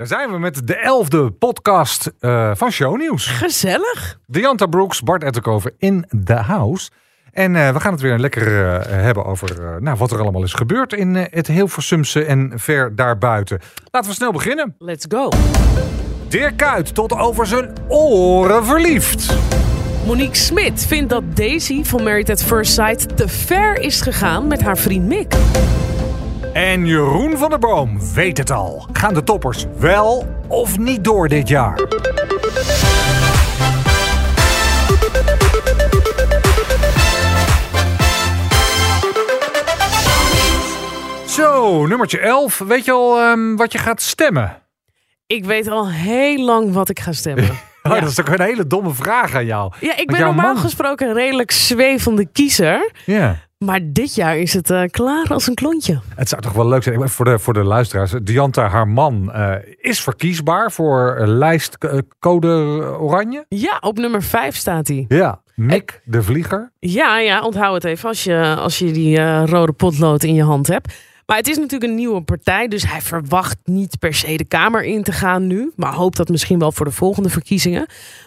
Daar zijn we met de elfde podcast uh, van Shownieuws. Gezellig. Dianta Brooks, Bart Etterkoven in the house. En uh, we gaan het weer lekker uh, hebben over nou, wat er allemaal is gebeurd in het Hilversumse en ver daarbuiten. Laten we snel beginnen. Let's go. Dirk Kuyt tot over zijn oren verliefd. Monique Smit vindt dat Daisy van Married at First Sight te ver is gegaan met haar vriend Mick. En Jeroen van der Boom weet het al. Gaan de toppers wel of niet door dit jaar? Zo, nummertje 11. Weet je al um, wat je gaat stemmen? Ik weet al heel lang wat ik ga stemmen. Oh, ja. Dat is ook een hele domme vraag aan jou. Ja, ik ben normaal man... gesproken een redelijk zwevende kiezer. Ja. Maar dit jaar is het uh, klaar als een klontje. Het zou toch wel leuk zijn voor de, voor de luisteraars. Dianta, haar man, uh, is verkiesbaar voor uh, lijst code oranje. Ja, op nummer 5 staat hij. Ja, Mick de Vlieger. Ja, ja, onthoud het even als je, als je die rode potlood in je hand hebt. Maar het is natuurlijk een nieuwe partij, dus hij verwacht niet per se de Kamer in te gaan nu. Maar hoopt dat misschien wel voor de volgende verkiezingen.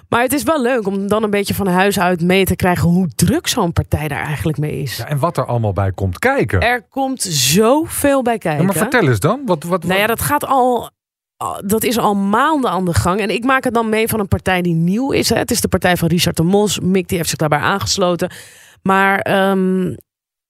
Maar het is wel leuk om dan een beetje van huis uit mee te krijgen hoe druk zo'n partij daar eigenlijk mee is. Ja, en wat er allemaal bij komt kijken. Er komt zoveel bij kijken. Ja, maar vertel eens dan. Wat, wat, Nou ja, dat gaat al dat is al maanden aan de gang. En ik maak het dan mee van een partij die nieuw is. Hè. Het is de partij van Richard de Mos. Mick die heeft zich daarbij aangesloten. Maar um,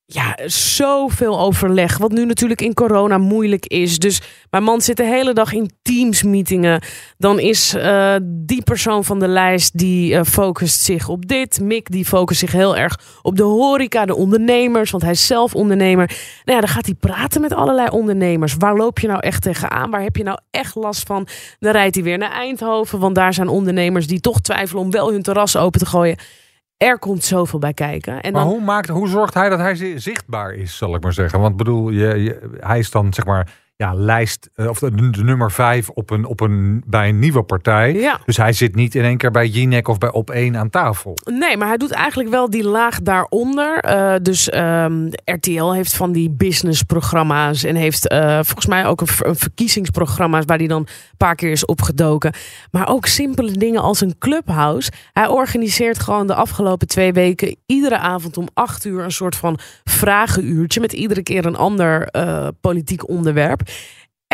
ja, zoveel overleg. Wat nu natuurlijk in corona moeilijk is. Dus mijn man zit de hele dag in teamsmeetingen. Dan is uh, die persoon van de lijst die uh, focust zich op dit. Mick die focust zich heel erg op de horeca, de ondernemers. Want hij is zelf ondernemer. Nou ja, dan gaat hij praten met allerlei ondernemers. Waar loop je nou echt tegenaan? Waar heb je nou echt last van? Dan rijdt hij weer naar Eindhoven. Want daar zijn ondernemers die toch twijfelen om wel hun terras open te gooien er komt zoveel bij kijken. En maar hoe, maakt, hoe zorgt hij dat hij zichtbaar is, zal ik maar zeggen? Want bedoel, je, hij is dan zeg maar ja, lijst, eh, of de, nummer vijf op een, op een, bij een nieuwe partij. Ja. Dus hij zit niet in één keer bij Jinek of bij Op één aan tafel. Nee, maar hij doet eigenlijk wel die laag daaronder. Uh, dus um, RTL heeft van die businessprogramma's en heeft uh, volgens mij ook een, een verkiezingsprogramma's waar hij dan een paar keer is opgedoken. Maar ook simpele dingen als een clubhouse. Hij organiseert gewoon de afgelopen twee weken iedere avond om acht uur een soort van vragenuurtje met iedere keer een ander uh, politiek onderwerp.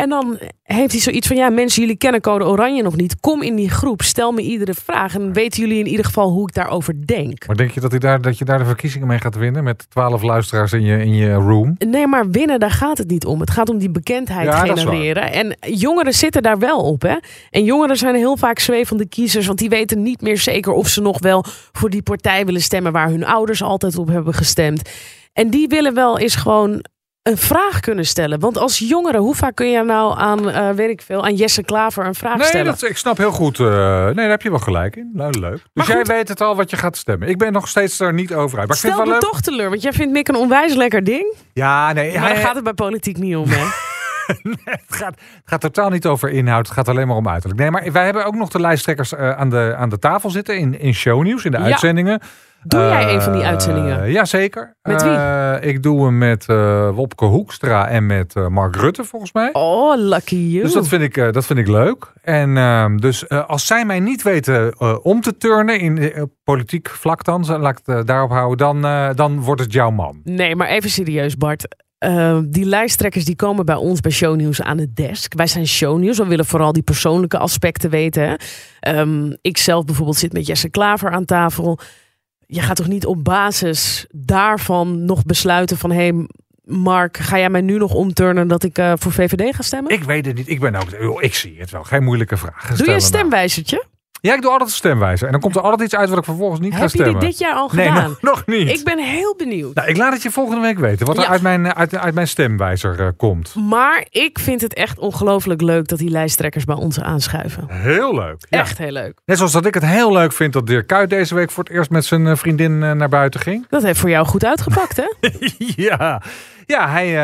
En dan heeft hij zoiets van: ja, mensen, jullie kennen Code Oranje nog niet. Kom in die groep, stel me iedere vraag. En weten jullie in ieder geval hoe ik daarover denk. Maar denk je dat, hij daar, dat je daar de verkiezingen mee gaat winnen? Met twaalf luisteraars in je, in je room? Nee, maar winnen, daar gaat het niet om. Het gaat om die bekendheid genereren. En jongeren zitten daar wel op. Hè? En jongeren zijn heel vaak zwevende kiezers. Want die weten niet meer zeker of ze nog wel voor die partij willen stemmen. waar hun ouders altijd op hebben gestemd. En die willen wel eens gewoon een vraag kunnen stellen. Want als jongere, hoe vaak kun je nou aan, uh, weet ik veel, aan Jesse Klaver een vraag nee, stellen? Dat, ik snap heel goed. Uh, nee, daar heb je wel gelijk in. Nou, leuk. Dus jij weet het al wat je gaat stemmen. Ik ben nog steeds er niet over uit. Maar Stel ik vind me wel toch teleur, want jij vindt Mick een onwijs lekker ding. Ja, nee. Maar hij, daar gaat het bij politiek niet om, hè? nee, het, gaat, het gaat totaal niet over inhoud. Het gaat alleen maar om uiterlijk. Nee, maar wij hebben ook nog de lijsttrekkers uh, aan, de, aan de tafel zitten in, in shownieuws, in de Ja. uitzendingen. Doe jij een van die uitzendingen? Jazeker. Met wie? Uh, ik doe hem met uh, Wopke Hoekstra en met Mark Rutte, volgens mij. Oh, lucky you. Dus dat vind ik, dat vind ik leuk. En ehm, dus als zij mij niet weten om te turnen in politiek vlak dan, laat ik het daarop houden, dan, dan wordt het jouw man. Nee, maar even serieus Bart. Uh, die lijsttrekkers die komen bij ons bij Shownieuws aan de desk. Wij zijn Shownieuws. We willen vooral die persoonlijke aspecten weten. Hè? Um, ik zelf bijvoorbeeld zit met Jesse Klaver aan tafel. Je gaat toch niet op basis daarvan nog besluiten van... Hey, Mark, ga jij mij nu nog omturnen dat ik uh, voor VVD ga stemmen? Ik weet het niet. Ik ben ook. Ik zie het wel. Geen moeilijke vraag. Doe je een stemwijzertje? Ja, ik doe altijd een stemwijzer. En dan komt er altijd iets uit wat ik vervolgens niet Heb ga stemmen. Heb je dit jaar al nee, gedaan? Nog, nog, niet. Ik ben heel benieuwd. Nou, ik laat het je volgende week weten. Wat er uit, mijn, uit, uit mijn stemwijzer uh, komt. Maar ik vind het echt ongelooflijk leuk dat die lijsttrekkers bij ons aanschuiven. Heel leuk. Ja. Echt heel leuk. Net zoals dat ik het heel leuk vind dat Dirk Kuyt deze week voor het eerst met zijn uh, vriendin naar buiten ging. Dat heeft voor jou goed uitgepakt, hè? ja. Ja, hij, uh,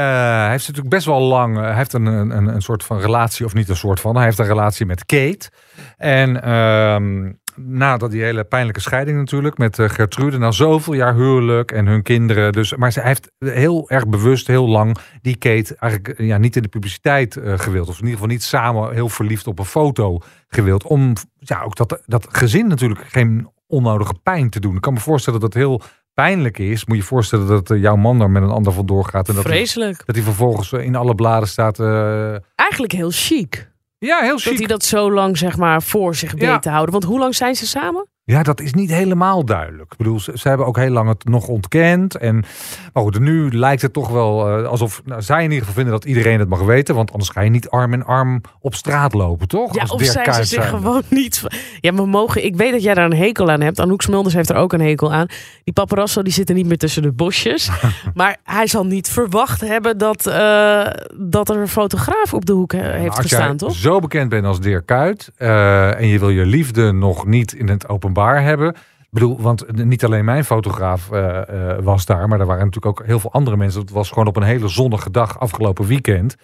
hij heeft natuurlijk best wel lang. hij heeft een, een, een soort van relatie, of niet een soort van. Hij heeft een relatie met Kate. En. Uh, na dat die hele pijnlijke scheiding natuurlijk met eh, Gertrude. Na zoveel jaar huwelijk en hun kinderen. Dus, maar ze heeft heel erg bewust, heel lang die Kate eigenlijk ja, niet in de publiciteit eh, gewild. Of in ieder geval niet samen heel verliefd op een foto gewild. Om ja, ook dat, dat gezin natuurlijk geen onnodige pijn te doen. Ik kan me voorstellen dat het heel pijnlijk is. Moet je je voorstellen dat eh, jouw man daar met een ander vandoor gaat. En dat hij, Vreselijk. dat hij vervolgens in alle bladen staat. eh, Eigenlijk heel chic. ja, heel Dat chic. hij dat zo lang zeg maar voor zich weet Ja. te houden. Want hoe lang zijn ze samen? Ja, dat is niet helemaal duidelijk. Ik bedoel, ze, ze hebben ook heel lang het nog ontkend. En, maar goed, nu lijkt het toch wel eh, alsof nou, zij in ieder geval vinden dat iedereen het mag weten. Want anders ga je niet arm in arm op straat lopen, toch? Ja, Als of zijn ze zich gewoon niet... Ja, we mogen... Ik weet dat jij daar een hekel aan hebt. Anouk Smulders heeft er ook een hekel aan. Die paparazzo die zitten niet meer tussen de bosjes. maar hij zal niet verwacht hebben dat, eh, dat er een fotograaf op de hoek eh, heeft Als gestaan, jij toch? zo bekend bent als Dirk Kuyt en je wil je liefde nog niet in het openbaar hebben. Ik bedoel, want niet alleen mijn fotograaf eh, eh, was daar, maar er waren natuurlijk ook heel veel andere mensen. Het was gewoon op een hele zonnige dag afgelopen weekend.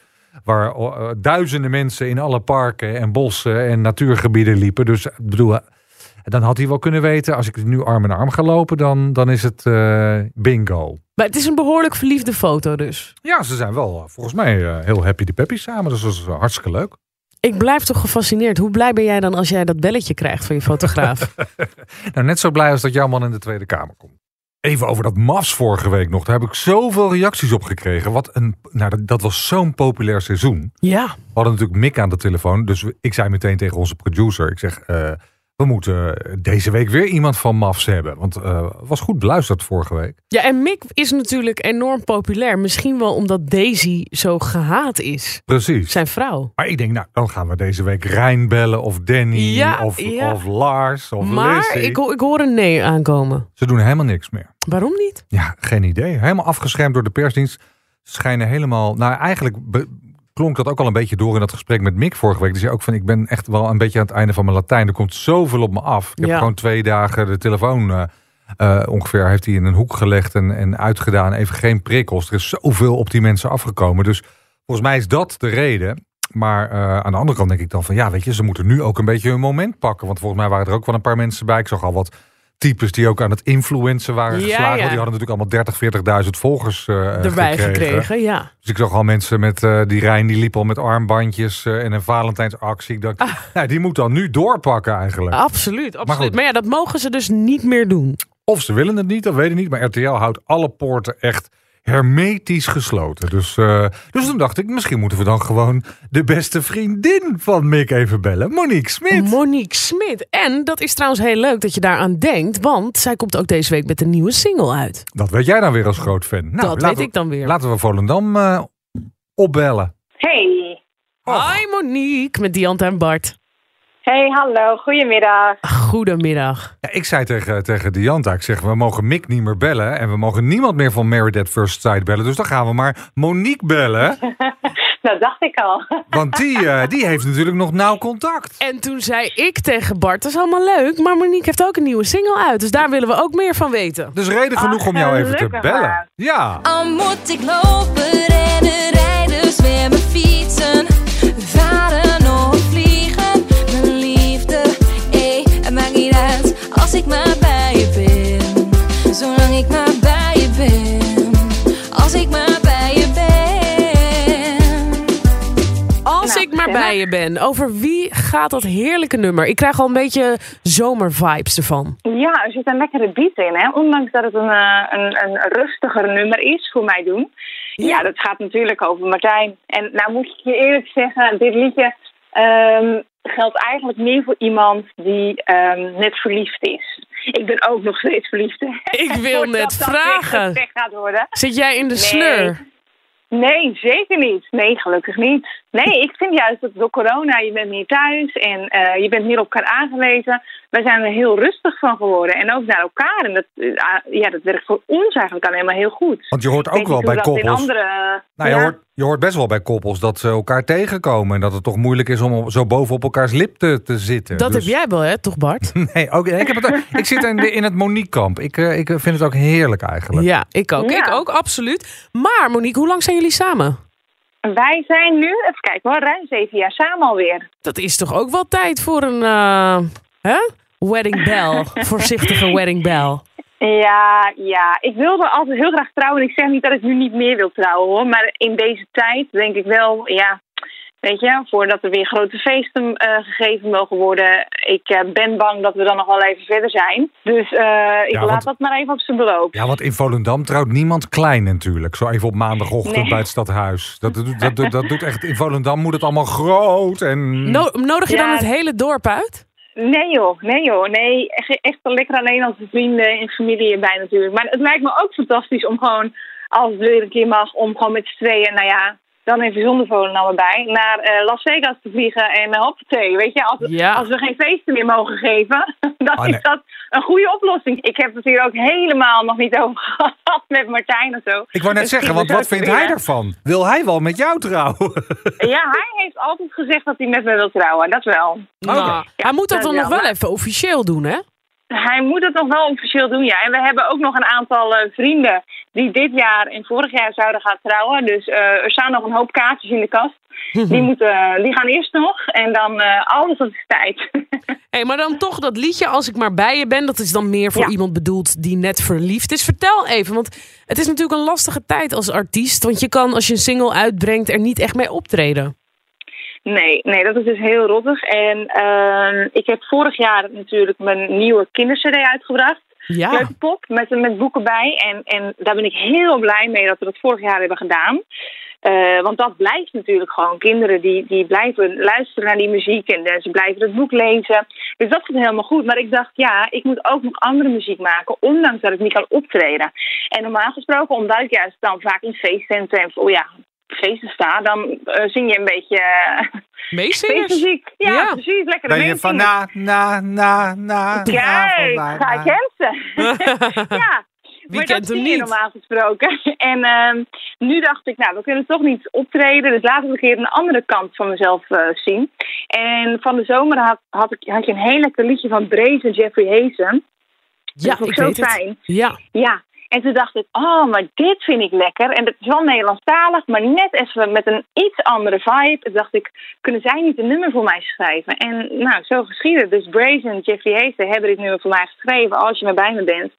Waar eh, duizenden mensen in alle parken en bossen en natuurgebieden liepen. Dus ik bedoel, dan had hij wel kunnen weten, als ik nu arm in arm ga lopen, dan, dan is het bingo. Maar het is een behoorlijk verliefde foto dus. Ja, ze zijn wel volgens mij heel happy de peppy samen. Dus dat is hartstikke leuk. Ik blijf toch gefascineerd. Hoe blij ben jij dan als jij dat belletje krijgt van je fotograaf? Nou, net zo blij als dat jouw man in de Tweede Kamer komt. Even over dat MAFs vorige week nog. Daar heb ik zoveel reacties op gekregen. Wat een, nou, dat, was zo'n populair seizoen. ja. We hadden natuurlijk Mick aan de telefoon. Dus ik zei meteen tegen onze producer. Ik zeg, eh, we moeten deze week weer iemand van MAFs hebben. Want het was goed beluisterd vorige week. Ja, en Mick is natuurlijk enorm populair. Misschien wel omdat Daisy zo gehaat is. Precies. Zijn vrouw. Maar ik denk, nou, dan gaan we deze week Rijn bellen. Of Danny. Ja, of, ja. of Lars. Of maar Lizzie. ik, ik hoor een nee aankomen. Ze doen helemaal niks meer. Waarom niet? Ja, geen idee. Helemaal afgeschermd door de persdienst. Ze schijnen helemaal. Nou, eigenlijk be- klonk dat ook al een beetje door in dat gesprek met Mick vorige week. Die zei ook van: Ik ben echt wel een beetje aan het einde van mijn Latijn. Er komt zoveel op me af. Ik heb Ja. gewoon twee dagen de telefoon. eh, eh, ongeveer heeft hij in een hoek gelegd en, en uitgedaan. Even geen prikkels. Er is zoveel op die mensen afgekomen. Dus volgens mij is dat de reden. Maar eh, aan de andere kant denk ik dan van ja, weet je, ze moeten nu ook een beetje hun moment pakken. Want volgens mij waren er ook wel een paar mensen bij. Ik zag al wat types die ook aan het influencen waren Ja, geslagen. ja. Die hadden natuurlijk allemaal 30, 40.000 volgers eh, Erbij gekregen, ja. Dus ik zag al mensen met eh, die Rijn, die liep al met armbandjes eh, en een Valentijnsactie. Ik dacht, Ah. nou, die moet dan nu doorpakken eigenlijk. Absoluut, absoluut. goed. Maar, ja, dat mogen ze dus niet meer doen. Of ze willen het niet, dat weet ik niet. Maar RTL houdt alle poorten echt hermetisch gesloten. Dus, eh, dus toen dacht ik, misschien moeten we dan gewoon de beste vriendin van Mick even bellen. Monique Smit. Monique Smit. En dat is trouwens heel leuk dat je daaraan denkt. Want zij komt ook deze week met een nieuwe single uit. dat weet jij dan weer als groot fan. Nou, dat weet we- ik dan weer. Laten we Volendam eh, opbellen. Hey. Hi Monique, met Diante en Bart. Hey, hallo. Goedemiddag. Goedemiddag. Ja, ik zei tegen, tegen Dianta, ik zeg, we mogen Mick niet meer bellen. En we mogen niemand meer van Married at First Sight bellen. Dus dan gaan we maar Monique bellen. Dat dacht ik al. Want die, eh, die heeft natuurlijk nog nauw contact. En toen zei ik tegen Bart, dat is allemaal leuk. Maar Monique heeft ook een nieuwe single uit. Dus daar willen we ook meer van weten. Dus reden genoeg Ach, om jou even te bellen. maar. Ja. Al moet ik lopen, rennen, rijden, zwemmen, fietsen, maar bij je ben. Over wie gaat dat heerlijke nummer? Ik krijg al een beetje zomervibes ervan. Ja, er zit een lekkere beat in, hè. Ondanks dat het een, eh, een, een rustiger nummer is voor mij doen. Ja, dat gaat natuurlijk over Martijn. En nou moet ik je eerlijk zeggen, dit liedje ehm, geldt eigenlijk meer voor iemand die ehm, net verliefd is. Ik ben ook nog steeds verliefd. Ik wil net vragen. gaat. Zit jij in de Nee. sleur? Nee, zeker niet. Nee, gelukkig niet. Nee, ik vind juist dat door corona, je bent meer thuis en eh, je bent meer op elkaar aangewezen. Wij zijn er heel rustig van geworden en ook naar elkaar. En dat, eh, ah, ja, dat werkt voor ons eigenlijk alleen maar heel goed. Want je hoort ook wel bij koppels. andere, Nou, je, hoort, je hoort best wel bij koppels dat ze elkaar tegenkomen. En dat het toch moeilijk is om zo boven op elkaars lip te, te zitten. Dat Dus- heb jij wel, hè, toch Bart? Nee, ook, ik, heb het, ik zit in, de, in het Monique-kamp. Ik, eh, ik vind het ook heerlijk eigenlijk. Ja, ik ook. Ja. Ik ook, absoluut. Maar Monique, hoe lang zijn jullie samen? Wij zijn nu, even kijken hoor, ruim zeven jaar samen alweer. Dat is toch ook wel tijd voor een... eh, hè? wedding bell. Voorzichtige wedding bell. Ja, ja. Ik wilde altijd heel graag trouwen. Ik zeg niet dat ik nu niet meer wil trouwen hoor. Maar in deze tijd denk ik wel, ja. Weet je, voordat er weer grote feesten eh, gegeven mogen worden. Ik eh, ben bang dat we dan nog wel even verder zijn. Dus eh, ik Ja, laat want- dat maar even op zijn beloop. Ja, want in Volendam trouwt niemand klein natuurlijk. Zo even op maandagochtend Nee. bij het stadhuis. Dat, doet- dat, dat doet echt... In Volendam moet het allemaal groot en... No- nodig je dan het hele dorp uit? Nee joh, nee joh. Nee, echt, echt lekker aan Nederlandse vrienden en familie erbij natuurlijk. Maar het lijkt me ook fantastisch om gewoon, als het weer een keer mag, om gewoon met z'n tweeën, nou ja, dan even zonder Volendam erbij, naar eh, Las Vegas te vliegen en uh, hoppatee. Weet je, als, Ja. als we geen feesten meer mogen geven, dan Oh, nee. is dat een goede oplossing. Ik heb het hier ook helemaal nog niet over gehad met Martijn of zo. Ik wou net Dus zeggen, want wat vindt hij ervan? Wil hij wel met jou trouwen? Ja, hij heeft altijd gezegd dat hij met me wil trouwen, dat wel. Nou, hij moet dat dan nog wel even officieel doen, hè? Hij moet het nog wel officieel doen, ja. En we hebben ook nog een aantal eh, vrienden die dit jaar en vorig jaar zouden gaan trouwen. Dus eh, er staan nog een hoop kaartjes in de kast. Die, moeten, die gaan eerst nog en dan eh, alles op de tijd. Hey, maar dan toch dat liedje, als ik maar bij je ben, dat is dan meer voor Ja. iemand bedoeld die net verliefd is. Vertel even, want het is natuurlijk een lastige tijd als artiest. Want je kan, als je een single uitbrengt, er niet echt mee optreden. Nee, nee, dat is dus heel rottig. En ehm, ik heb vorig jaar natuurlijk mijn nieuwe kindercd uitgebracht. Ja, Kleuterpop, met, met boeken bij. En, en daar ben ik heel blij mee dat we dat vorig jaar hebben gedaan. Eh, want dat blijft natuurlijk gewoon. Kinderen die, die blijven luisteren naar die muziek en eh, ze blijven het boek lezen. Dus dat gaat helemaal goed. Maar ik dacht, ja, ik moet ook nog andere muziek maken, ondanks dat ik niet kan optreden. En normaal gesproken, omdat ik juist dan vaak in feestcenten en oh ja, feesten sta, dan eh, zing je een beetje eh, meezingers. feestmuziek. Ja, Ja. precies. Lekker Ben je van na, na, na, na... Kijk, na, ga ik Jensen. ja. Wie maar kent dat hem zie je niet? normaal gesproken. En ehm, nu dacht ik, nou, we kunnen toch niet optreden. Dus laten we een keer een andere kant van mezelf eh, zien. En van de zomer had, had, ik, had je een heel lekker liedje van Brazen en Jeffrey Hazen. Ja, dat vond ik ik zo weet het. fijn. Ja, Ja. En toen dacht ik, oh, maar dit vind ik lekker. En het is wel Nederlandstalig, maar net even met een iets andere vibe. Toen dacht ik, kunnen zij niet een nummer voor mij schrijven? En nou, zo geschieden. Dus Brazen en Jeffrey Hazen hebben dit nummer voor mij geschreven als je maar bij me bent.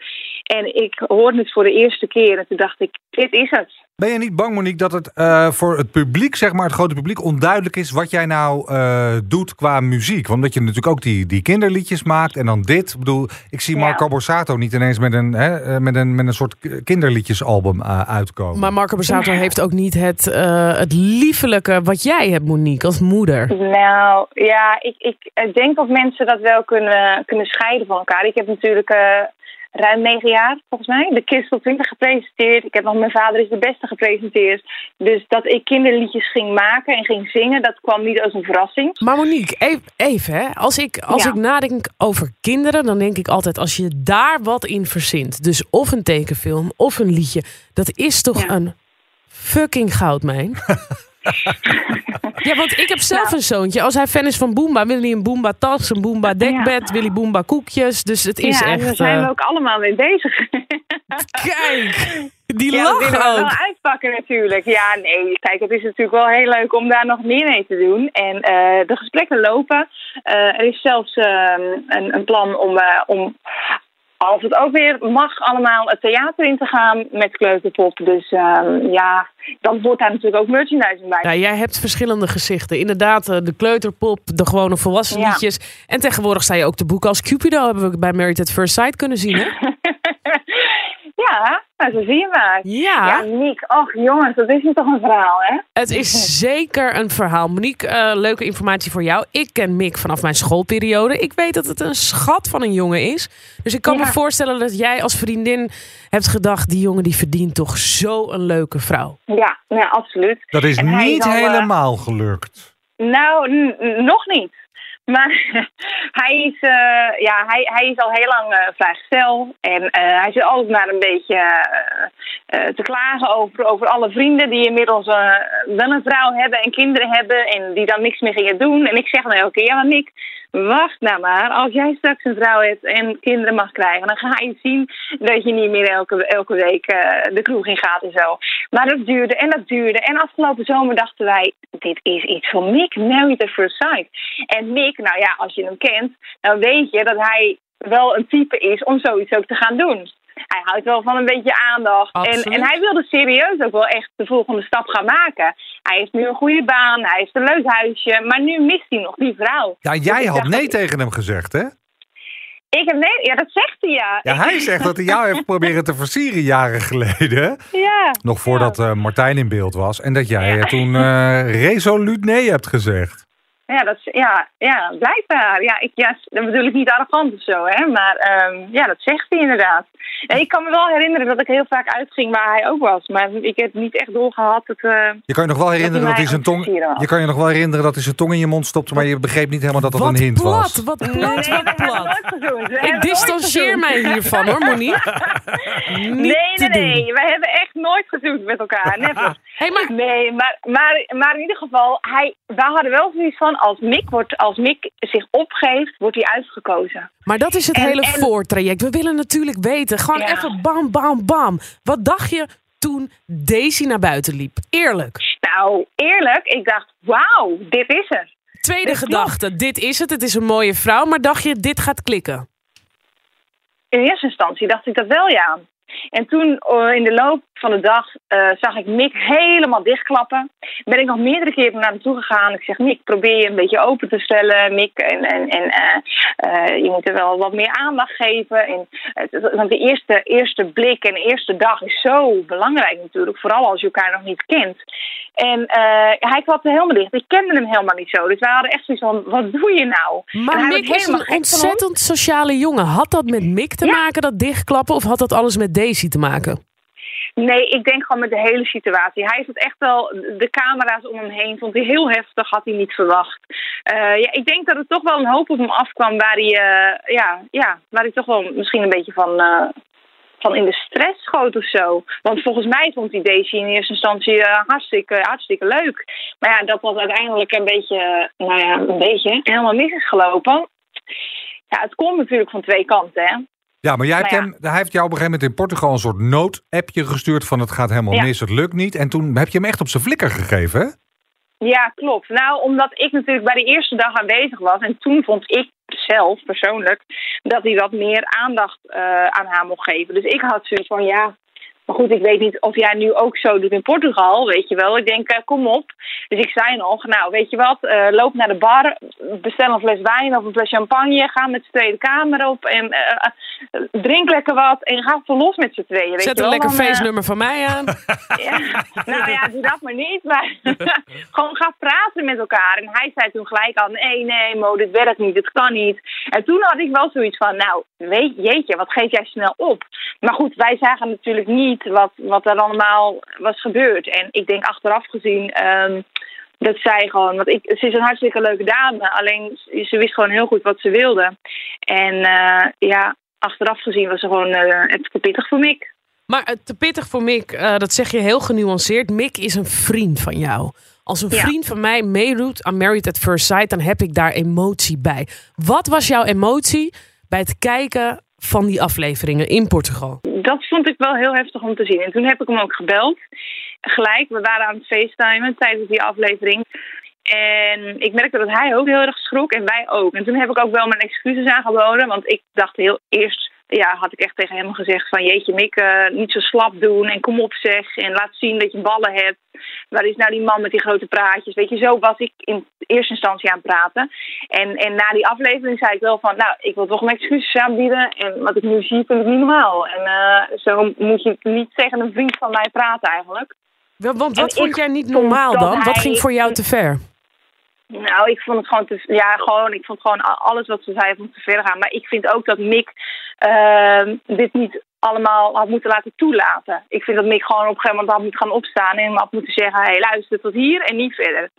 En ik hoorde het voor de eerste keer en toen dacht ik, dit is het. Ben je niet bang, Monique, dat het eh, voor het publiek, zeg maar het grote publiek, onduidelijk is wat jij nou eh, doet qua muziek? Want dat je natuurlijk ook die, die kinderliedjes maakt en dan dit. Ik bedoel, ik zie Ja. Marco Borsato niet ineens met een, hè, eh, met een, met een soort kinderliedjesalbum uitkomen. maar Marco Borsato heeft ook niet het, eh, het liefelijke wat jij hebt, Monique, als moeder. Nou, ja, ik, ik denk dat mensen dat wel kunnen, kunnen scheiden van elkaar. Ik heb natuurlijk eh, ruim negen jaar, volgens mij, de Kids tot 20 gepresenteerd. Ik heb nog Mijn Vader is de Beste gepresenteerd. Dus dat ik kinderliedjes ging maken en ging zingen, dat kwam niet als een verrassing. Maar Monique, even, even hè. Als, ik, als Ja. ik nadenk over kinderen, dan denk ik altijd als je daar wat in verzint. Dus of een tekenfilm of een liedje. Dat is toch Ja. een fucking goudmijn. ja, want ik heb zelf Nou. een zoontje. Als hij fan is van Boomba, wil hij een Boomba tas, een Boomba dekbed, wil hij Boomba koekjes. Dus het is ja, echt... daar zijn we eh, ook allemaal mee bezig. Kijk, die Ja, dat lach willen we ook. wel uitpakken natuurlijk. Ja, nee, kijk, het is natuurlijk wel heel leuk om daar nog meer mee te doen. En eh, de gesprekken lopen. Eh, er is zelfs ehm, een, een plan om, om, als het ook weer mag, allemaal het theater in te gaan met kleuterpop. Dus ehm, ja, dan wordt daar natuurlijk ook merchandising bij. Ja, jij hebt verschillende gezichten. Inderdaad, eh, de kleuterpop, de gewone volwassen Ja. liedjes. En tegenwoordig sta je ook te boeken als Cupido. Hebben we bij Married at First Sight kunnen zien, hè? ja, nou, zo zie je maar. Ja, Ja, Niek, och jongens, dat is nu toch een verhaal, hè? het is zeker een verhaal. Monique, eh, leuke informatie voor jou. Ik ken Mick vanaf mijn schoolperiode. Ik weet dat het een schat van een jongen is. Dus ik kan me voorstellen dat jij als vriendin hebt gedacht... die jongen die verdient toch zo een leuke vrouw. Ja, ja absoluut. dat is En niet is al, eh, helemaal gelukt. Nou, nog niet. Maar hij is, eh, ja, hij, hij is al heel lang vrijgezel. En eh, hij zit altijd maar een beetje te klagen over, over alle vrienden die inmiddels wel een vrouw hebben en kinderen hebben. En die dan niks meer gingen doen. En ik zeg dan keer, ja maar Nick, wacht nou maar. Als jij straks een vrouw hebt en kinderen mag krijgen, dan ga je zien dat je niet meer elke, elke week eh, de kroeg in gaat en zo. Maar dat duurde en dat duurde. En afgelopen zomer dachten wij, dit is iets van Mick, Married at First Sight. En Mick, nou ja, als je hem kent, dan weet je dat hij wel een type is om zoiets ook te gaan doen. Hij houdt wel van een beetje aandacht. En, en hij wilde serieus ook wel echt de volgende stap gaan maken. Hij heeft nu een goede baan, hij heeft een leuk huisje, maar nu mist hij nog die vrouw. Ja, Dus jij had nee tegen hem gezegd, hè? Ik heb nee, ja, dat zegt hij ja. Ja, hij zegt dat hij jou heeft proberen te versieren jaren geleden. Ja. Nog voordat Ja. eh, Martijn in beeld was. En dat jij Ja. toen eh, resoluut nee hebt gezegd. Ja, dat, is- ja, ja, blijkbaar. Ja, ik, ja, dat bedoel ik niet arrogant of zo, hè. Maar ehm, ja, dat zegt hij inderdaad. En ik kan me wel herinneren dat ik heel vaak uitging waar hij ook was. Maar ik heb niet echt doorgehad dat... eh, Je kan je nog wel herinneren dat, hij hij zijn tong. Je kan je nog wel herinneren dat hij zijn tong in je mond stopte, maar je begreep niet helemaal dat dat wat een hint plat, was. wat nee, plat, dat wat plat. Ik distancieer mij hiervan hoor, Monique. Nee, nee, nee. Wij hebben echt nooit gezoend met elkaar. Never. Hey, maar Nee, maar, maar, maar in ieder geval, hij, wij hadden wel zoiets van, als Mick, wordt, als Mick zich opgeeft, wordt hij uitgekozen. Maar dat is het En- hele en- voortraject. We willen natuurlijk weten. Gewoon Ja. even bam, bam, bam. Wat dacht je toen Daisy naar buiten liep? Eerlijk. Nou, eerlijk, ik dacht, wauw, dit is er. Tweede klopt. gedachte. Dit is het. Het is een mooie vrouw. Maar dacht je, dit gaat klikken? In eerste instantie dacht ik dat wel, ja. En toen eh, in de loop van de dag eh, zag ik Mick helemaal dichtklappen. Ben ik nog meerdere keren naar hem toe gegaan. Ik zeg, Mick, probeer je een beetje open te stellen, Mick. En, en, en eh, eh, je moet er wel wat meer aandacht geven. En, want de eerste, eerste blik en de eerste dag is zo belangrijk natuurlijk. Vooral als je elkaar nog niet kent. En hij klapte helemaal dicht. Ik kende hem helemaal niet zo. Dus wij hadden echt zoiets van, wat doe je nou? Maar Mick is een ontzettend sociale jongen. Had dat met Mick te Ja. maken, dat dichtklappen? Of had dat alles met Daisy te maken? Nee, ik denk gewoon met de hele situatie. Hij het echt wel, de camera's om hem heen vond hij heel heftig, had hij niet verwacht. Eh, ja, ik denk dat er toch wel een hoop op hem afkwam waar hij, eh, ja, ja, waar hij toch wel misschien een beetje van, eh, van in de stress schoot of zo. Want volgens mij vond hij Daisy in eerste instantie hartstikke, hartstikke leuk. Maar ja, dat was uiteindelijk een beetje, nou ja, een beetje helemaal mis is gelopen. Ja, het komt natuurlijk van twee kanten, hè. Ja, maar jij hebt ja. hem, hij heeft jou op een gegeven moment in Portugal een soort noodappje gestuurd van het gaat helemaal Ja. mis, het lukt niet. En toen heb je hem echt op zijn flikker gegeven, hè? Ja, klopt. Nou, omdat ik natuurlijk bij de eerste dag aanwezig was. En toen vond ik zelf persoonlijk dat hij wat meer aandacht eh, aan haar mocht geven. Dus ik had zoiets van ja. Maar goed, ik weet niet of jij nu ook zo doet in Portugal, weet je wel. Ik denk, eh, kom op. Dus ik zei nog, nou, weet je wat, eh, loop naar de bar, bestel een fles wijn of een fles champagne, ga met z'n tweeën de kamer op en eh, drink lekker wat en ga voor los met z'n tweeën. Weet Zet je een wel. lekker Dan, eh, feestnummer van mij aan. ja, nou ja, doe dat maar niet. Maar gewoon ga praten met elkaar. En hij zei toen gelijk al, nee, nee, Mo, dit werkt niet, dit kan niet. En toen had ik wel zoiets van, nou, weet, jeetje, wat geef jij snel op? Maar goed, wij zagen natuurlijk niet wat, wat er allemaal was gebeurd. En ik denk achteraf gezien... ehm, dat zij gewoon, want ik, ze is een hartstikke leuke dame, alleen ze wist gewoon heel goed wat ze wilde. En eh, ja, achteraf gezien was ze gewoon eh het te pittig voor Mick. Maar te pittig voor Mick, eh, dat zeg je heel genuanceerd. Mick is een vriend van jou. Als een Ja. vriend van mij meedoet aan Married at First Sight, dan heb ik daar emotie bij. Wat was jouw emotie bij het kijken van die afleveringen in Portugal? Dat vond ik wel heel heftig om te zien. En toen heb ik hem ook gebeld. Gelijk, we waren aan het facetimen tijdens die aflevering. En ik merkte dat hij ook heel erg schrok en wij ook. En toen heb ik ook wel mijn excuses aangeboden. Want ik dacht heel eerst, ja, had ik echt tegen hem gezegd van... Jeetje Mick, eh, niet zo slap doen en kom op zeg. En laat zien dat je ballen hebt. Waar is nou die man met die grote praatjes? Weet je, zo was ik in eerste instantie aan het praten. En, en na die aflevering zei ik wel van... Nou, ik wil toch mijn excuses aanbieden. En wat ik nu zie, vind ik niet normaal. En eh, zo moet je niet tegen een vriend van mij praten eigenlijk. Wel, Want wat En vond jij niet normaal dan? Wat ging voor jou te ver? Nou, ik vond het gewoon te, ja, gewoon, ik vond gewoon alles wat ze zei vond te ver gaan. Maar ik vind ook dat Mick dit niet allemaal had moeten laten toelaten. Ik vind dat Mick gewoon op een gegeven moment had moeten gaan opstaan en had moeten zeggen, hé, hey, luister tot hier en niet verder.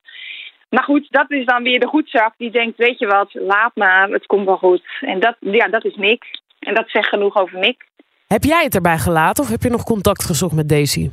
Maar goed, dat is dan weer de goedzak die denkt, weet je wat, laat maar, het komt wel goed. En dat, ja, dat is Mick. En dat zegt genoeg over Mick. Heb jij het erbij gelaten of heb je nog contact gezocht met Daisy?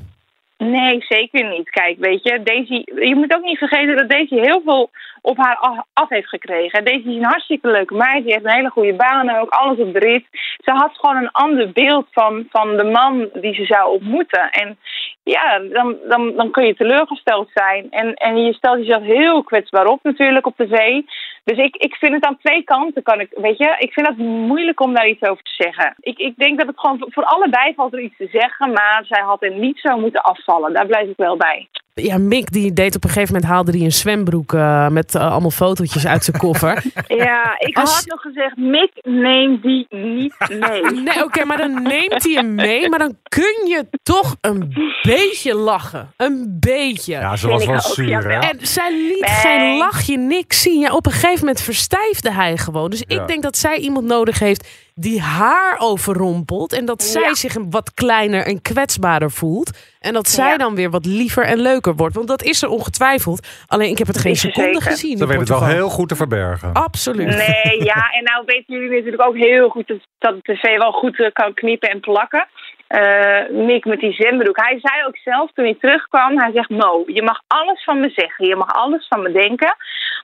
Nee, zeker niet. Kijk, weet je, Daisy, je moet ook niet vergeten dat Daisy heel veel op haar af, heeft gekregen. Daisy is een hartstikke leuke meid, die heeft een hele goede baan ook, alles op de rit. Ze had gewoon een ander beeld van, van de man die ze zou ontmoeten. En ja, dan, dan, dan kun je teleurgesteld zijn. En, en je stelt jezelf heel kwetsbaar op natuurlijk op tv. Dus ik, ik vind het aan twee kanten, kan ik, weet je, ik vind het moeilijk om daar iets over te zeggen. Ik, ik denk dat het gewoon voor, allebei valt er iets te zeggen, maar zij had er niet zo moeten afvallen. Daar blijf ik wel bij. Ja, Mick die deed op een gegeven moment haalde hij een zwembroek eh, met eh, allemaal fotootjes uit zijn koffer. Ja, ik Als- had nog gezegd, Mick, neem die niet mee. Nee, oké, maar dan neemt hij hem mee, maar dan kun je toch een beetje lachen. Een beetje. Ja, ze was wel zuur, hè? En zij liet Nee. geen lachje, niks zien. Ja, op een gegeven moment verstijfde hij gewoon. Dus ik Ja. denk dat zij iemand nodig heeft die haar overrompelt. En dat zij Ja. zich een wat kleiner en kwetsbaarder voelt. En dat zij Ja. dan weer wat liever en leuker wordt. Want dat is er ongetwijfeld. Alleen ik heb het geen seconde zeker. gezien. Ze weet het wel heel goed te verbergen. Absoluut. Nee, ja, en nou weten jullie natuurlijk ook heel goed dat, dat de tv wel goed eh, kan knippen en plakken. Eh Mick met die zwembroek. Hij zei ook zelf toen hij terugkwam, hij zegt Mo, je mag alles van me zeggen, je mag alles van me denken.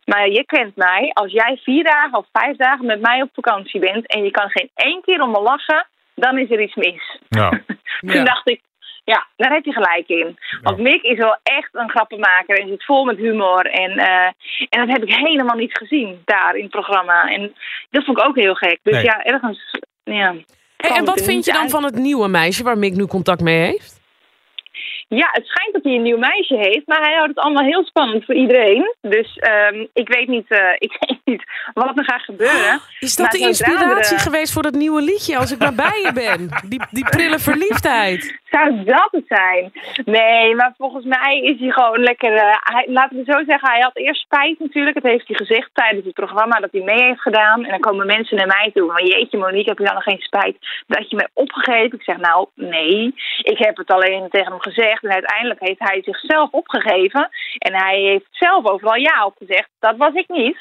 Maar je kent mij, als jij vier dagen of vijf dagen met mij op vakantie bent en je kan geen één keer om me lachen, dan is er iets mis. Ja. Ja. Toen dacht ik, ja, daar heb je gelijk in. Want Mick is wel echt een grappenmaker en zit vol met humor. En, eh, en dat heb ik helemaal niet gezien daar in het programma. En dat vond ik ook heel gek. Dus Nee. ja, ergens, ja. Hey, en wat er vind je dan uit. van het nieuwe meisje waar Mick nu contact mee heeft? Ja, het schijnt dat hij een nieuw meisje heeft, maar hij houdt het allemaal heel spannend voor iedereen. Dus ehm, ik, weet niet, eh, ik weet niet wat er gaat gebeuren. Is dat de inspiratie er, geweest voor dat nieuwe liedje? Als ik maar bij je ben. Die, die prille verliefdheid. Zou dat het zijn? Nee, maar volgens mij is hij gewoon lekker. eh, hij, laten we zo zeggen, hij had eerst spijt natuurlijk. Dat heeft hij gezegd tijdens het programma dat hij mee heeft gedaan. En dan komen mensen naar mij toe. Maar jeetje, Monique, heb je dan nog geen spijt dat je mij opgegeven? Ik zeg nou, nee. Ik heb het alleen tegen hem gezegd. En uiteindelijk heeft hij zichzelf opgegeven. En hij heeft zelf overal ja op gezegd. Dat was ik niet.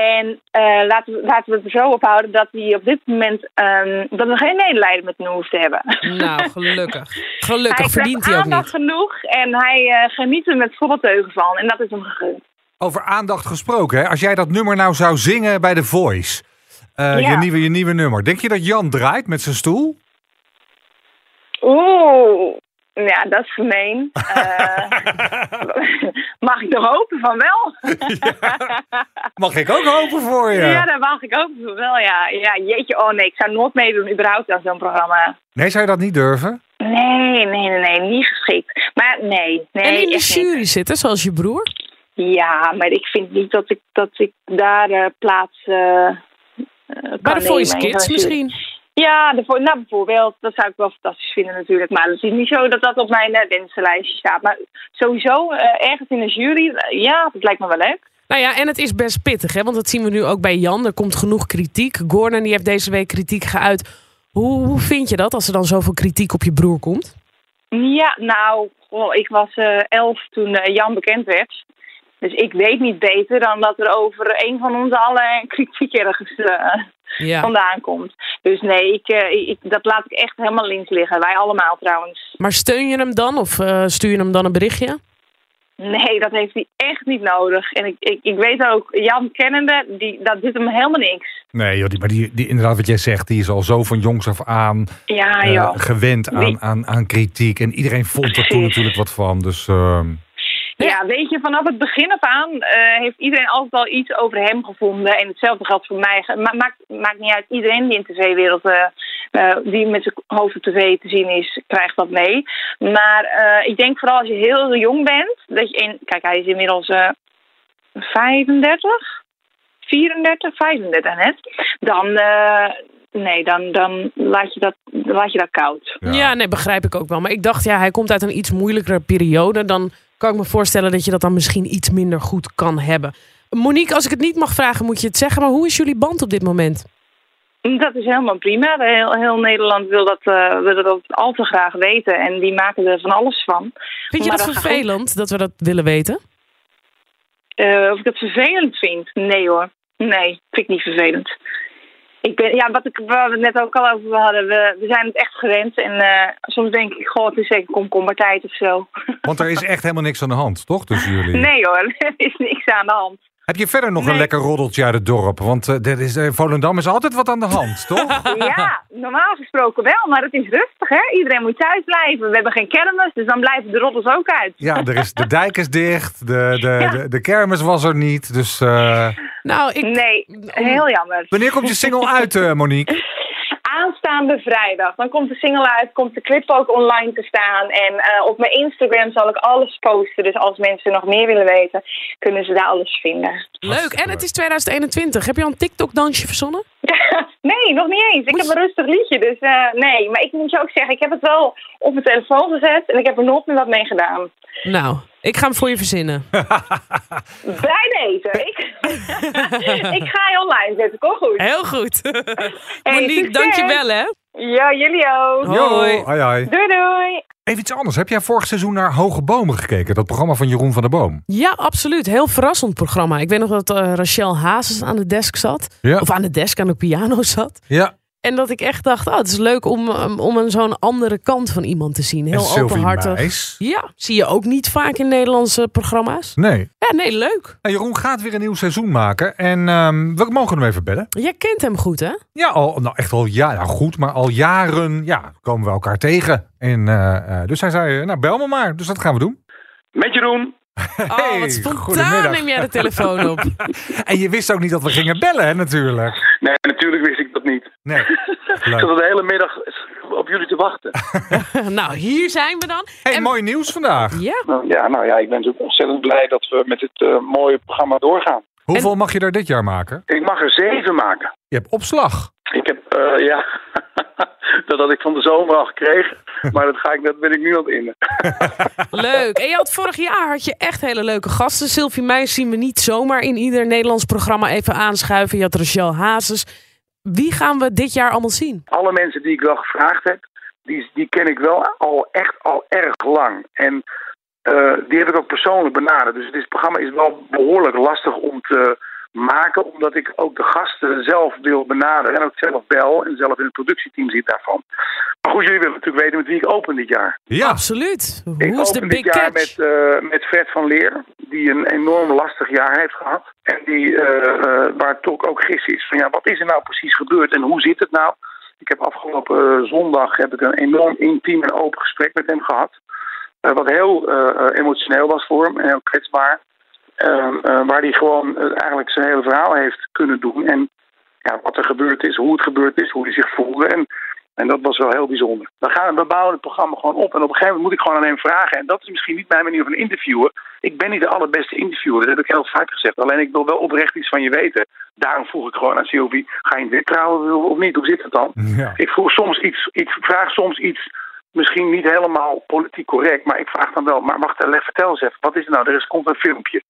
En eh, laten, we, laten we het er zo ophouden dat hij op dit moment. ehm, dat we geen medelijden met hem hoeft te hebben. Nou, gelukkig. Gelukkig Hij verdient hij ook aandacht niet. genoeg en hij eh, geniet er met volle teugen van. En dat is hem gegund. Over aandacht gesproken, hè? als jij dat nummer nou zou zingen bij The Voice, eh, Ja. je, nieuwe, je nieuwe nummer, denk je dat Jan draait met zijn stoel? Oeh, ja, dat is gemeen. Eh, mag ik toch hopen van wel? Mag ik ook hopen voor je? Ja, dat mag ik hopen van wel, ja. Ja, jeetje, oh nee, ik zou nooit meedoen überhaupt aan zo'n programma. Nee, zou je dat niet durven? Nee, nee, nee, nee, niet geschikt. Maar nee, nee, En in de niet. jury zitten, zoals je broer. Ja, maar ik vind niet dat ik, dat ik daar eh, plaats eh eh, kan Bij de Voice nemen Kids misschien. Ja, de, nou bijvoorbeeld, dat zou ik wel fantastisch vinden natuurlijk. Maar het is niet zo dat dat op mijn eh, wensenlijstje staat. Maar sowieso eh, ergens in een jury, eh, ja, dat lijkt me wel leuk. Nou ja, en het is best pittig, hè? want dat zien we nu ook bij Jan. Er komt genoeg kritiek. Gordon die heeft deze week kritiek geuit. Hoe, hoe vind je dat als er dan zoveel kritiek op je broer komt? Ja, nou, goh, ik was elf toen Jan bekend werd. Dus ik weet niet beter dan dat er over een van ons allen kritiek ergens eh, Ja. vandaan komt. Dus nee, ik, eh, ik, dat laat ik echt helemaal links liggen. Wij allemaal trouwens. Maar steun je hem dan of eh, stuur je hem dan een berichtje? Nee, dat heeft hij echt niet nodig. En ik, ik, ik weet ook, Jan kennende, die, dat doet hem helemaal niks. Nee, joh, die, maar die, die, inderdaad wat jij zegt, die is al zo van jongs af aan Ja, gewend aan, Die- aan, aan kritiek. En iedereen vond er toen natuurlijk wat van. Dus ehm, Ja, weet je, vanaf het begin af aan eh, heeft iedereen altijd wel iets over hem gevonden. En hetzelfde geldt voor mij. Ma maakt, maakt niet uit, iedereen die in de tv-wereld, eh, eh, die met zijn hoofd op tv te zien is, krijgt dat mee. Maar eh, ik denk vooral als je heel jong bent, dat je in, kijk, hij is inmiddels eh 35, 34, 35 net. Dan, eh, nee, dan, dan laat, je dat, laat je dat koud. ja. Ja. nee, begrijp ik ook wel. Maar ik dacht, ja, hij komt uit een iets moeilijkere periode. Dan kan ik me voorstellen dat je dat dan misschien iets minder goed kan hebben. Monique, als ik het niet mag vragen, moet je het zeggen. Maar hoe is jullie band op dit moment? Dat is helemaal prima. Heel, heel Nederland wil dat, eh, wil dat al te graag weten. En die maken er van alles van. Vind je Maar dat vervelend dat we dat willen weten? Eh, of ik dat vervelend vind? Nee hoor. Nee, vind ik niet vervelend. Ik ben, ja, wat ik, waar we net ook al over hadden, we, we zijn het echt gewend. En eh, soms denk ik, goh, het is zeker komkommertijd of zo. Want er is echt helemaal niks aan de hand, toch? Tussen jullie. Nee hoor, er is niks aan de hand. Heb je verder nog een lekker roddeltje uit het dorp? Want eh, er is, eh, Volendam is altijd wat aan de hand, toch? Ja, normaal gesproken wel, maar het is rustig hè. Iedereen moet thuis blijven. We hebben geen kermis, dus dan blijven de roddels ook uit. Ja, er is, de dijk is dicht, de, de, de, de kermis was er niet. Dus eh, Nou, ik, Nee, heel jammer. wanneer komt je single uit, eh, Monique? Aanstaande vrijdag, dan komt de single uit, komt de clip ook online te staan. En eh, op mijn Instagram zal ik alles posten. Dus als mensen nog meer willen weten, kunnen ze daar alles vinden. leuk. En het is 2021. Heb je al een TikTok-dansje verzonnen? nee, nog niet eens. Ik heb een rustig liedje, dus eh, nee. Maar ik moet je ook zeggen, ik heb het wel op mijn telefoon gezet en ik heb er nog meer wat mee gedaan. Nou, ik ga hem voor je verzinnen. Bij deze. Ik, ik ga je online zetten, kom goed. Heel goed. Hey, Monique, dankjewel hè. Ja, jullie ook. Hoi. Hoi, hoi. Doei doei. Even iets anders. Heb jij vorig seizoen naar Hoge Bomen gekeken? Dat programma van Jeroen van der Boom. Ja, absoluut. Heel verrassend programma. Ik weet nog dat eh, Rachel Hazes aan de desk zat. Ja. Of aan de desk, aan de piano zat. Ja. En dat ik echt dacht, oh, het is leuk om, um, om een zo'n andere kant van iemand te zien. En Heel openhartig. Meis. Ja, zie je ook niet vaak in Nederlandse programma's. Nee. Ja, nee, leuk. Nou, Jeroen gaat weer een nieuw seizoen maken. En ehm, we mogen hem even bellen. Jij kent hem goed, hè? Ja, al, nou echt al ja, nou goed, maar al jaren ja, komen we elkaar tegen. En, eh, eh, dus hij zei, eh, nou bel me maar. Dus dat gaan we doen. Met Jeroen. Oh, wat spontaan neem jij de telefoon op. En je wist ook niet dat we gingen bellen, hè, natuurlijk. Nee, natuurlijk wist ik dat niet. Nee. Ik zat al de hele middag op jullie te wachten. nou, hier zijn we dan. Hey, En- mooi nieuws vandaag. Ja, Nou, ja, nou ja, ik ben natuurlijk ontzettend blij dat we met dit eh, mooie programma doorgaan. Hoeveel mag je er dit jaar maken? Ik mag er zeven maken. Je hebt opslag. Ik heb, eh, ja, dat had ik van de zomer al gekregen. Maar dat, ga ik, dat ben ik nu het innen. leuk. En je had vorig jaar had je echt hele leuke gasten. Sylvie Meijs zien we niet zomaar in ieder Nederlands programma even aanschuiven. Je had Rachel Hazes. Wie gaan we dit jaar allemaal zien? Alle mensen die ik wel gevraagd heb, die, die ken ik wel al echt al erg lang. En eh, die heb ik ook persoonlijk benaderd. Dus dit programma is wel behoorlijk lastig om te maken, omdat ik ook de gasten zelf wil benaderen en ook zelf bel en zelf in het productieteam zit daarvan. Maar goed, jullie willen natuurlijk weten met wie ik open dit jaar. Ja. Absoluut. Ik Hoe is de open big dit jaar catch? met, eh, met Fred van Leer, die een enorm lastig jaar heeft gehad. En die, eh, eh, waar het toch ook gis is van ja, wat is er nou precies gebeurd en hoe zit het nou? Ik heb afgelopen zondag heb ik een enorm intiem en open gesprek met hem gehad. Eh, wat heel eh, eh, emotioneel was voor hem en heel kwetsbaar. Ehm, eh, waar hij gewoon eigenlijk zijn hele verhaal heeft kunnen doen. En ja, wat er gebeurd is, hoe het gebeurd is, hoe hij zich voelde. En, en dat was wel heel bijzonder. Dan gaan, we bouwen het programma gewoon op. En op een gegeven moment moet ik gewoon aan hem vragen. En dat is misschien niet mijn manier van interviewen. Ik ben niet de allerbeste interviewer. Dat heb ik heel vaak gezegd. Alleen ik wil wel oprecht iets van je weten. Daarom vroeg ik gewoon aan Sylvie: ga je in dit trouwen of niet? Hoe zit het dan? Ja. Ik vroeg soms iets, iets, vraag soms iets, misschien niet helemaal politiek correct, maar ik vraag dan wel, maar wacht, leg, vertel eens even, wat is het nou? Er is, komt een filmpje.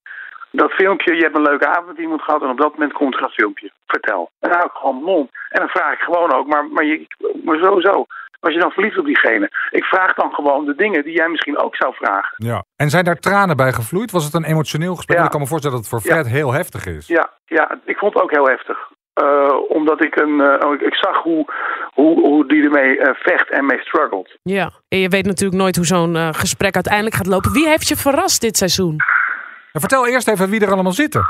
Dat filmpje, je hebt een leuke avond met iemand gehad en op dat moment komt er een filmpje. Vertel. En dan hou ik gewoon mond. En dan vraag ik gewoon ook, maar, maar, je, maar sowieso, was je dan verliefd op diegene? Ik vraag dan gewoon de dingen die jij misschien ook zou vragen. ja. En zijn daar tranen bij gevloeid? Was het een emotioneel gesprek? Ja. Ik kan me voorstellen dat het voor Fred heel heftig is. Ja, ja, ik vond het ook heel heftig. Eh, omdat ik een, eh, ik, ik zag hoe, hoe, hoe die ermee eh, vecht en mee struggelt. Ja, en je weet natuurlijk nooit hoe zo'n eh, gesprek uiteindelijk gaat lopen. Wie heeft je verrast dit seizoen? En vertel eerst even wie er allemaal zitten.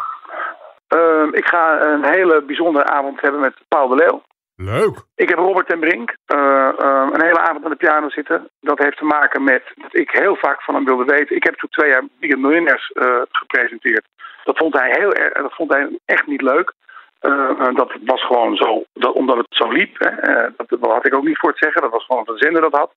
Ehm, ik ga een hele bijzondere avond hebben met Paul de Leeuw. Leuk. Ik heb Robert ten Brink eh, eh, een hele avond aan de piano zitten. Dat heeft te maken met dat ik heel vaak van hem wilde weten. Ik heb toen twee jaar Weekend Miljonairs eh, gepresenteerd. Dat vond hij heel erg, dat vond hij echt niet leuk. Eh, dat was gewoon zo, dat, omdat het zo liep. Hè. Eh, dat, dat had ik ook niet voor te zeggen. Dat was gewoon dat de zender dat had.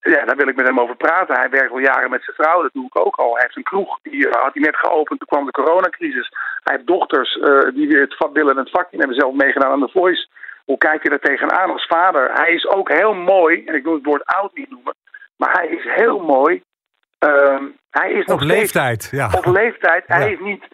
Ja, daar wil ik met hem over praten. Hij werkt al jaren met zijn vrouw, dat doe ik ook al. Hij heeft een kroeg, die eh, had hij net geopend, toen kwam de coronacrisis. Hij heeft dochters die weer het vak willen het vak in hebben zelf meegedaan aan de Voice. Hoe kijkt hij er tegenaan als vader? Hij is ook heel mooi, en ik wil het woord oud niet noemen, maar hij is heel mooi. Ehm, hij is Op nog steeds leeftijd. Ja. op leeftijd. Hij Ja. is niet,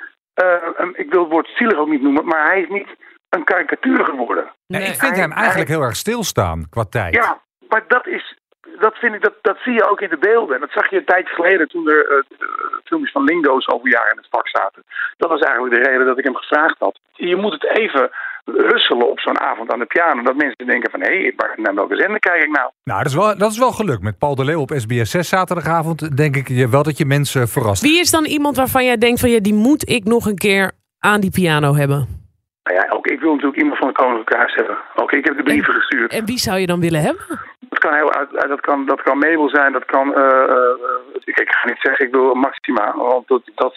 eh, een- ik wil het woord zielig ook niet noemen, maar hij is niet een karikatuur geworden. Nee, ik vind Hij- hem eigenlijk heel erg stilstaan qua tijd. Ja, maar dat is. Dat, vind ik, dat, dat zie je ook in de beelden. En dat zag je een tijdje geleden toen er eh, eh, filmpjes van Lingo's over jaren in het vak zaten. Dat was eigenlijk de reden dat ik hem gevraagd had. Je moet het even husselen op zo'n avond aan de piano. Dat mensen denken van, hé, hey, naar welke zender kijk ik nou? Nou, dat is, wel, dat is wel gelukt. Met Paul de Leeuw op SBS 6 zaterdagavond denk ik je wel dat je mensen verrast. Wie is dan iemand waarvan jij denkt van ja, die moet ik nog een keer aan die piano hebben? Nou ja, ook ik wil natuurlijk iemand van de Koninklijke Huis hebben. Ook ik heb de brieven gestuurd. En wie zou je dan willen hebben? Dat kan, heel dat kan, dat kan Mabel zijn, dat kan... eh, eh, eh, ik, ik ga niet zeggen, ik wil Maxima. Want dat, dat,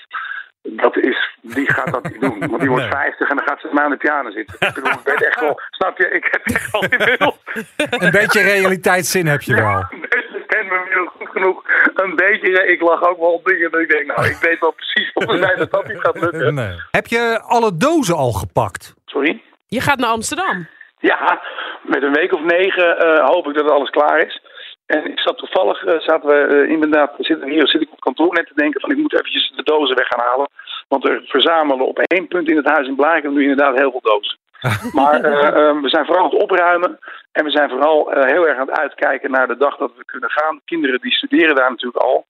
dat is, die gaat dat niet doen. Want die wordt Nee. 50 en dan gaat ze maar aan de piano zitten. Ik bedoel, ik weet echt wel... Snap je? Ik heb echt wel inmiddels... Een beetje realiteitszin heb je wel. Mensen kennen me inmiddels goed genoeg. Een beetje... Ik lach ook wel op dingen dat ik denk... Nou, ik weet wel precies volgens mij dat dat niet gaat lukken. Nee. Heb je alle dozen al gepakt? Sorry? Je gaat naar Amsterdam. Ja, met een week of negen eh, hoop ik dat alles klaar is. En ik zat toevallig, eh, zaten we eh, inderdaad, zitten hier, zit ik op kantoor net te denken van ik moet eventjes de dozen weg gaan halen. Want er verzamelen op één punt in het huis in Blaaken nu inderdaad heel veel dozen. Maar eh, we zijn vooral aan het opruimen. En we zijn vooral heel erg aan het uitkijken naar de dag dat we kunnen gaan. Kinderen die studeren daar natuurlijk al.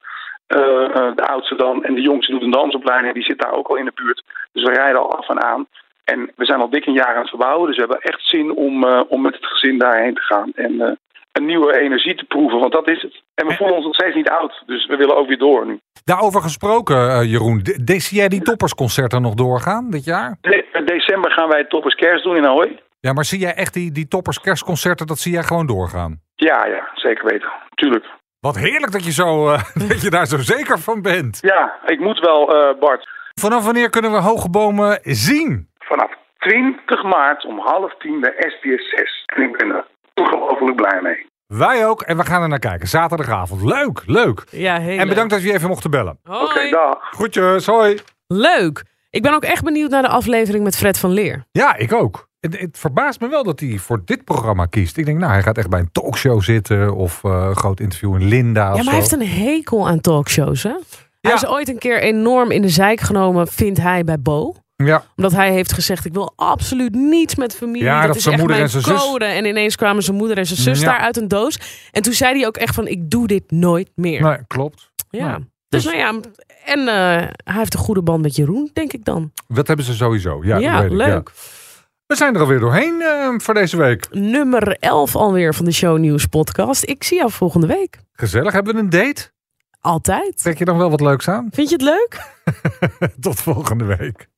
De oudste dan en de jongste doet een dansopleiding. Die zit daar ook al in de buurt. Dus we rijden al af en aan. En we zijn al dik een jaar aan het verbouwen. Dus we hebben echt zin om, om met het gezin daarheen te gaan. En een nieuwe energie te proeven. Want dat is het. En we voelen ons nog steeds niet oud. Dus we willen ook weer door nu. Daarover gesproken, eh, Jeroen. De, zie jij die toppersconcerten nog doorgaan dit jaar? De- in december gaan wij Toppers Kerst doen in Ahoy. Ja, maar zie jij echt die, die toppers kerstconcerten, dat zie jij gewoon doorgaan? Ja, ja, zeker weten. Tuurlijk. Wat heerlijk dat je, zo, eh, dat je daar zo zeker van bent. Ja, ik moet wel, eh, Bart. Vanaf wanneer kunnen we Hoge Bomen zien? Vanaf 20 maart om half tien bij SBS 6. En ik ben er ongelooflijk blij mee. Wij ook en we gaan er naar kijken. Zaterdagavond. Leuk, leuk. Ja, heel En bedankt dat je even mocht bellen. Hoi. Oké, dag. Groetjes, hoi. Leuk. Ik ben ook echt benieuwd naar de aflevering met Fred van Leer. Ja, ik ook. Het, het verbaast me wel dat hij voor dit programma kiest. Ik denk, nou, hij gaat echt bij een talkshow zitten of eh, een groot interview in Linda of Ja, maar zo. hij heeft een hekel aan talkshows, hè? Hij Ja. is ooit een keer enorm in de zijk genomen, vindt hij, bij Bo. Ja, Omdat hij heeft gezegd, ik wil absoluut niets met familie. Ja, dat, dat is zijn echt moeder mijn en zijn zus- code. En ineens kwamen zijn moeder en zijn zus Ja. daar uit een doos. En toen zei hij ook echt van, ik doe dit nooit meer. nee, klopt. ja. Dus, Dus- nou ja, en eh, hij heeft een goede band met Jeroen, denk ik dan. Dat hebben ze sowieso. Ja, Ja, dat weet ik, leuk. We zijn er alweer doorheen eh, voor deze week. Nummer 11 alweer van de Show News podcast. Ik zie jou volgende week. Gezellig. Hebben we een date? Altijd. Trek je dan wel wat leuks aan? Vind je het leuk? Tot volgende week.